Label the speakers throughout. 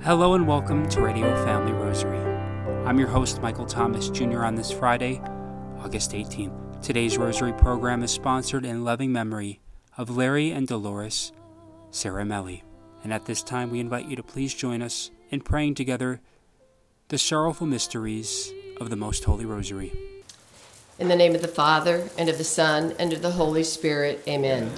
Speaker 1: Hello and welcome to Radio Family Rosary. I'm your host, Michael Thomas Jr., on this Friday, August 18th. Today's Rosary program is sponsored in loving memory of Larry and Dolores Saramelli. And at this time, we invite you to please join us in praying together the sorrowful mysteries of the Most Holy Rosary.
Speaker 2: In the name of the Father, and of the Son, and of the Holy Spirit, amen.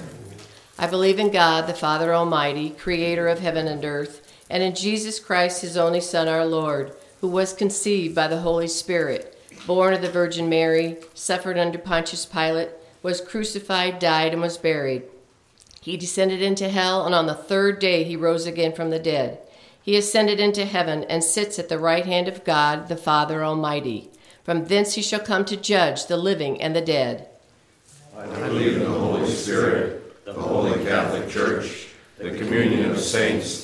Speaker 2: I believe in God, the Father Almighty, creator of heaven and earth, and in Jesus Christ, his only Son, our Lord, who was conceived by the Holy Spirit, born of the Virgin Mary, suffered under Pontius Pilate, was crucified, died, and was buried. He descended into hell, and on the third day he rose again from the dead. He ascended into heaven and sits at the right hand of God, the Father Almighty. From thence he shall come to judge the living and the dead.
Speaker 3: I believe in the Holy Spirit, the Holy Catholic Church, the communion of saints,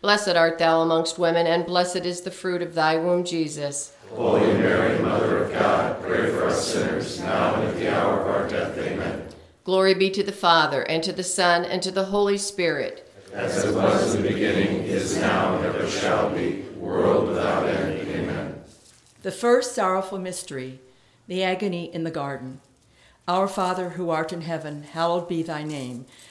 Speaker 2: Blessed art thou amongst women, and blessed is the fruit of thy womb, Jesus.
Speaker 3: Holy Mary, Mother of God, pray for us sinners now and at the hour of our death. Amen.
Speaker 2: Glory be to the Father, and to the Son, and to the Holy Spirit.
Speaker 3: As it was in the beginning, is now, and ever shall be, world without end. Amen.
Speaker 4: The first sorrowful mystery, the agony in the garden. Our Father who art in heaven, hallowed be thy name.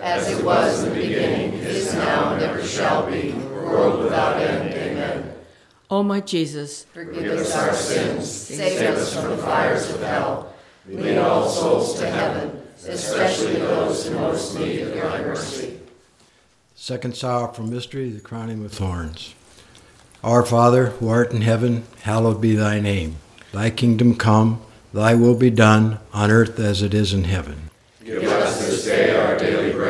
Speaker 3: As it was in the beginning, is now, and ever shall be, world without end. Amen.
Speaker 4: O my Jesus,
Speaker 2: Forgive
Speaker 3: Forgive us our sins,
Speaker 2: Save
Speaker 3: save us from the fires of hell. Lead all souls to heaven, especially those in most need of thy mercy.
Speaker 5: Second sorrowful mystery, the crowning with thorns. Our Father, who art in heaven, hallowed be thy name. Thy kingdom come, thy will be done, on earth as it is in heaven.
Speaker 3: Give us this day our daily bread, and forgive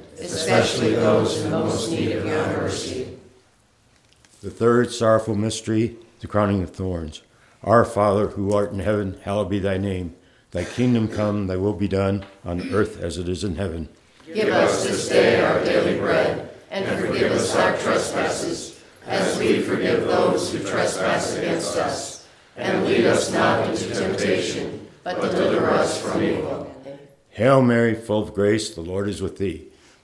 Speaker 2: especially
Speaker 3: those in most need of your mercy.
Speaker 6: The third sorrowful mystery, the crowning of thorns. Our Father, who art in heaven, hallowed be thy name. Thy kingdom come, thy will be done, on earth as it is in heaven.
Speaker 3: Give us this day our daily bread, and forgive us our trespasses, as we forgive those who trespass against us. And lead us not into temptation, but deliver us from evil.
Speaker 6: Hail Mary, full of grace, the Lord is with thee.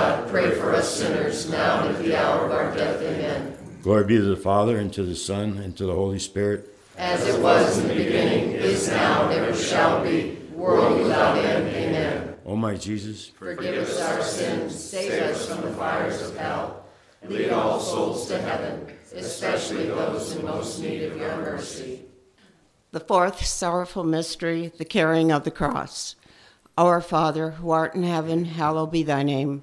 Speaker 3: God, pray for us sinners, now and at the hour of our death. Amen.
Speaker 6: Glory be to the Father, and to the Son, and to the Holy Spirit.
Speaker 3: As it was in the beginning, is now, and ever shall be, world without end. Amen.
Speaker 6: O my Jesus,
Speaker 3: Forgive us our sins, save us from the fires of hell. Lead all souls to heaven, especially those in most need of your mercy.
Speaker 7: The fourth sorrowful mystery, the carrying of the cross. Our Father, who art in heaven, hallowed be thy name.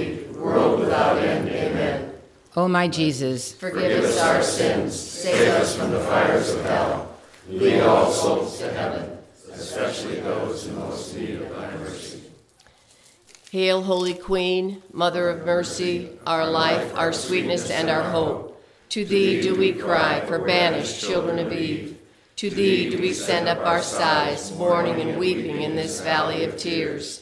Speaker 2: world without end. Amen.
Speaker 8: O my Jesus,
Speaker 2: Forgive us our sins, save us from the fires of hell. Lead all souls to heaven, especially those in most need of thy mercy. Hail, Holy Queen, Mother of Mercy, our life, our sweetness, and our hope. To thee do we cry for banished children of Eve. To thee do we send up our sighs, mourning and weeping in this valley of tears.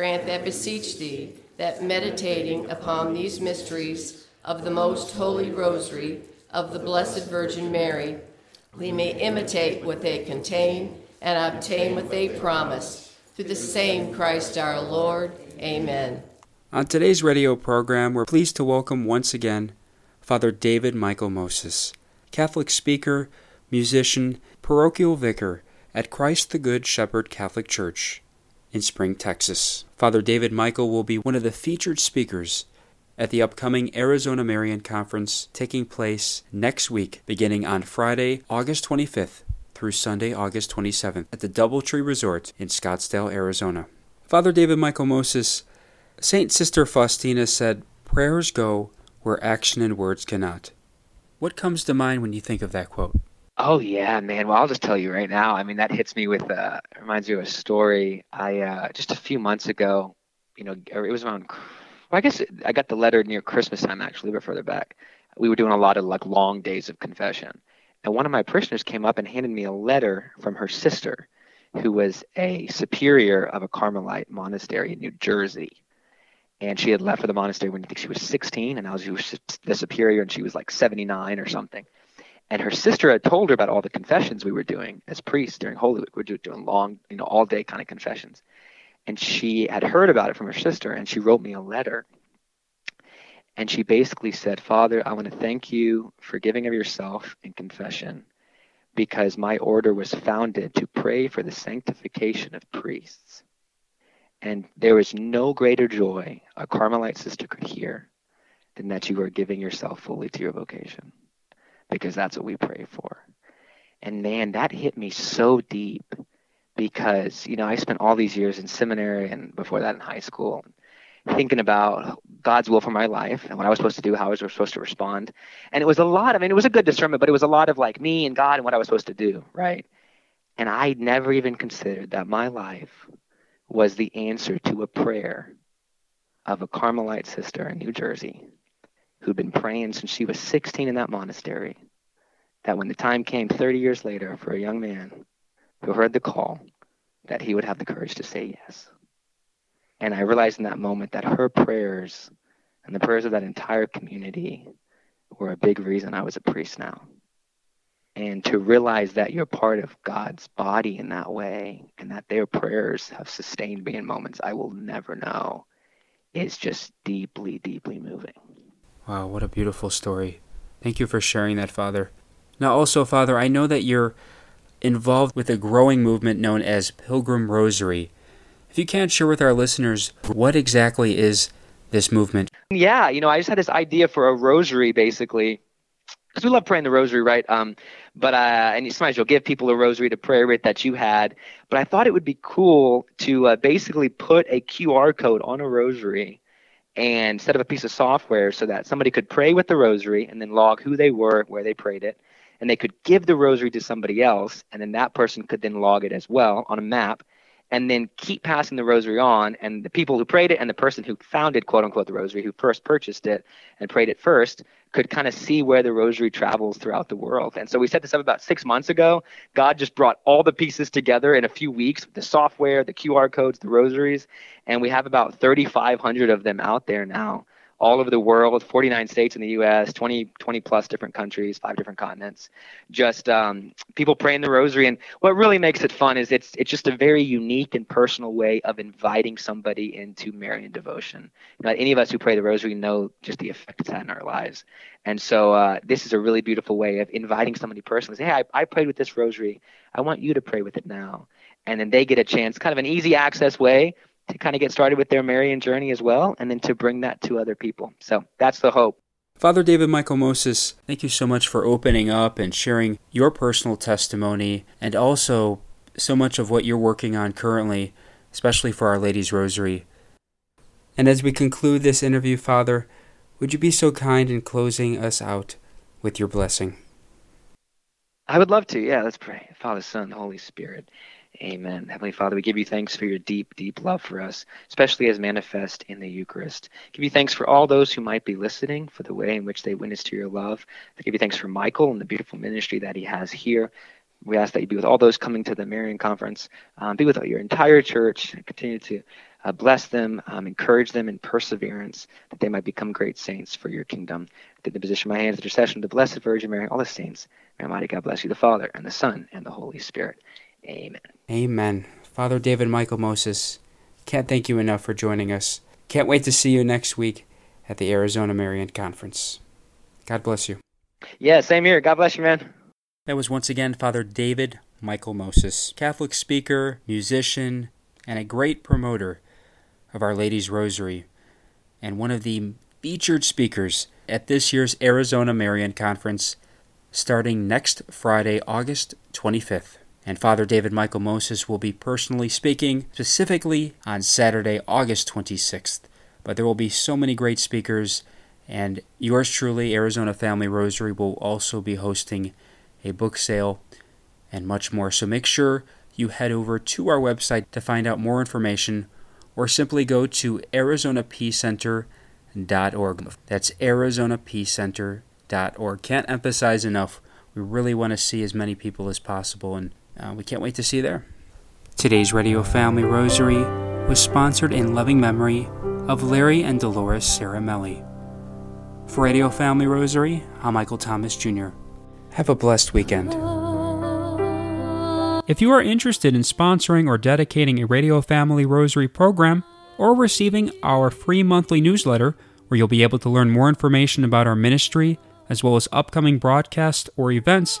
Speaker 2: Grant that beseech thee, that meditating upon these mysteries of the most holy rosary of the Blessed Virgin Mary, we may imitate what they contain and obtain what they promise. Through the same Christ our Lord. Amen.
Speaker 1: On today's radio program, we're pleased to welcome once again Father David Michael Moses, Catholic speaker, musician, parochial vicar at Christ the Good Shepherd Catholic Church in Spring, Texas. Father David Michael will be one of the featured speakers at the upcoming Arizona Marian Conference taking place next week, beginning on Friday, August 25th through Sunday, August 27th at the Doubletree Resort in Scottsdale, Arizona. Father David Michael Moses, Saint Sister Faustina said, Prayers go where action and words cannot. What comes to mind when you think of that quote?
Speaker 9: Oh yeah, man. Well, I'll just tell you right now. I mean, that hits me with uh reminds me of a story. I uh just a few months ago, you know, it was around well, I guess I got the letter near Christmas time actually, but further back. We were doing a lot of like long days of confession. And one of my parishioners came up and handed me a letter from her sister, who was a superior of a Carmelite monastery in New Jersey. And she had left for the monastery when I think she was 16, and I was, was the superior, and she was like 79 or something. And her sister had told her about all the confessions we were doing as priests during Holy Week. We were doing long, you know, all day kind of confessions. And she had heard about it from her sister, and she wrote me a letter. And she basically said, Father, I want to thank you for giving of yourself in confession because my order was founded to pray for the sanctification of priests. And there is no greater joy a Carmelite sister could hear than that you are giving yourself fully to your vocation because that's what we pray for. And man, that hit me so deep because, you know, I spent all these years in seminary and before that in high school thinking about God's will for my life and what I was supposed to do, how I was supposed to respond. And it was a lot, I mean, it was a good discernment, but it was a lot of like me and God and what I was supposed to do, right? And I never even considered that my life was the answer to a prayer of a Carmelite sister in New Jersey who'd been praying since she was 16 in that monastery. That when the time came 30 years later for a young man who heard the call, that he would have the courage to say yes. And I realized in that moment that her prayers and the prayers of that entire community were a big reason I was a priest now. And to realize that you're part of God's body in that way and that their prayers have sustained me in moments I will never know is just deeply, deeply moving.
Speaker 1: Wow, what a beautiful story. Thank you for sharing that, Father. Now, also, Father, I know that you're involved with a growing movement known as Pilgrim Rosary. If you can't share with our listeners, what exactly is this movement?
Speaker 9: Yeah, you know, I just had this idea for a rosary basically. Because we love praying the rosary, right? Um, but uh, and sometimes you'll give people a rosary to pray with that you had. But I thought it would be cool to uh, basically put a QR code on a rosary and set up a piece of software so that somebody could pray with the rosary and then log who they were, where they prayed it, and they could give the rosary to somebody else, and then that person could then log it as well on a map, and then keep passing the rosary on. And the people who prayed it and the person who founded, quote unquote, the rosary, who first purchased it and prayed it first, could kind of see where the rosary travels throughout the world. And so we set this up about six months ago. God just brought all the pieces together in a few weeks the software, the QR codes, the rosaries, and we have about 3,500 of them out there now all over the world 49 states in the us 20 20 plus different countries five different continents. Just um, people praying the rosary. And what really makes it fun is it's it's just a very unique and personal way of inviting somebody into marian devotion. You know, any of us who pray the rosary know just the effect it's had in our lives. And so uh, this is a really beautiful way of inviting somebody personally. Say hey I, I prayed with this rosary. I want you to pray with it now. And then they get a chance kind of an easy access way to kind of get started with their Marian journey as well, and then to bring that to other people. So that's the hope.
Speaker 1: Father David Michael Moses, thank you so much for opening up and sharing your personal testimony and also so much of what you're working on currently, especially for Our Lady's Rosary. And as we conclude this interview, Father, would you be so kind in closing us out with your blessing?
Speaker 9: I would love to. Yeah, let's pray. Father, Son, Holy Spirit. Amen. Heavenly Father, we give you thanks for your deep, deep love for us, especially as manifest in the Eucharist. Give you thanks for all those who might be listening, for the way in which they witness to your love. I give you thanks for Michael and the beautiful ministry that he has here. We ask that you be with all those coming to the Marian Conference. Um, be with your entire church. And continue to uh, bless them, um, encourage them in perseverance, that they might become great saints for your kingdom. Did the position my hands, intercession of the Blessed Virgin Mary, all the saints. May Almighty God bless you, the Father, and the Son, and the Holy Spirit. Amen.
Speaker 1: Amen. Father David Michael Moses, can't thank you enough for joining us. Can't wait to see you next week at the Arizona Marian Conference. God bless you.
Speaker 9: Yeah, same here. God bless you, man.
Speaker 1: That was once again Father David Michael Moses, Catholic speaker, musician, and a great promoter of Our Lady's Rosary, and one of the featured speakers at this year's Arizona Marian Conference starting next Friday, August 25th. And Father David Michael Moses will be personally speaking specifically on Saturday, August 26th. But there will be so many great speakers, and yours truly, Arizona Family Rosary, will also be hosting a book sale and much more. So make sure you head over to our website to find out more information or simply go to arizonapeacecenter.org. That's arizonapeacecenter.org. Can't emphasize enough. We really want to see as many people as possible, and uh, we can't wait to see you there. Today's Radio Family Rosary was sponsored in loving memory of Larry and Dolores Saramelli. For Radio Family Rosary, I'm Michael Thomas Jr. Have a blessed weekend. If you are interested in sponsoring or dedicating a Radio Family Rosary program, or receiving our free monthly newsletter, where you'll be able to learn more information about our ministry, as well as upcoming broadcasts or events,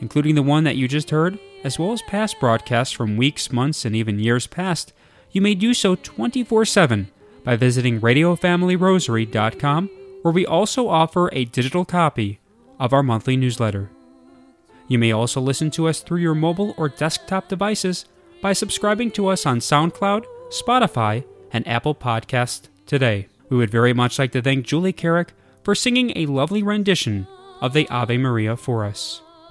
Speaker 1: including the one that you just heard, as well as past broadcasts from weeks, months, and even years past, you may do so 24 7 by visiting RadioFamilyRosary.com, where we also offer a digital copy of our monthly newsletter. You may also listen to us through your mobile or desktop devices by subscribing to us on SoundCloud, Spotify, and Apple Podcasts today. We would very much like to thank Julie Carrick for singing a lovely rendition of the Ave Maria for us.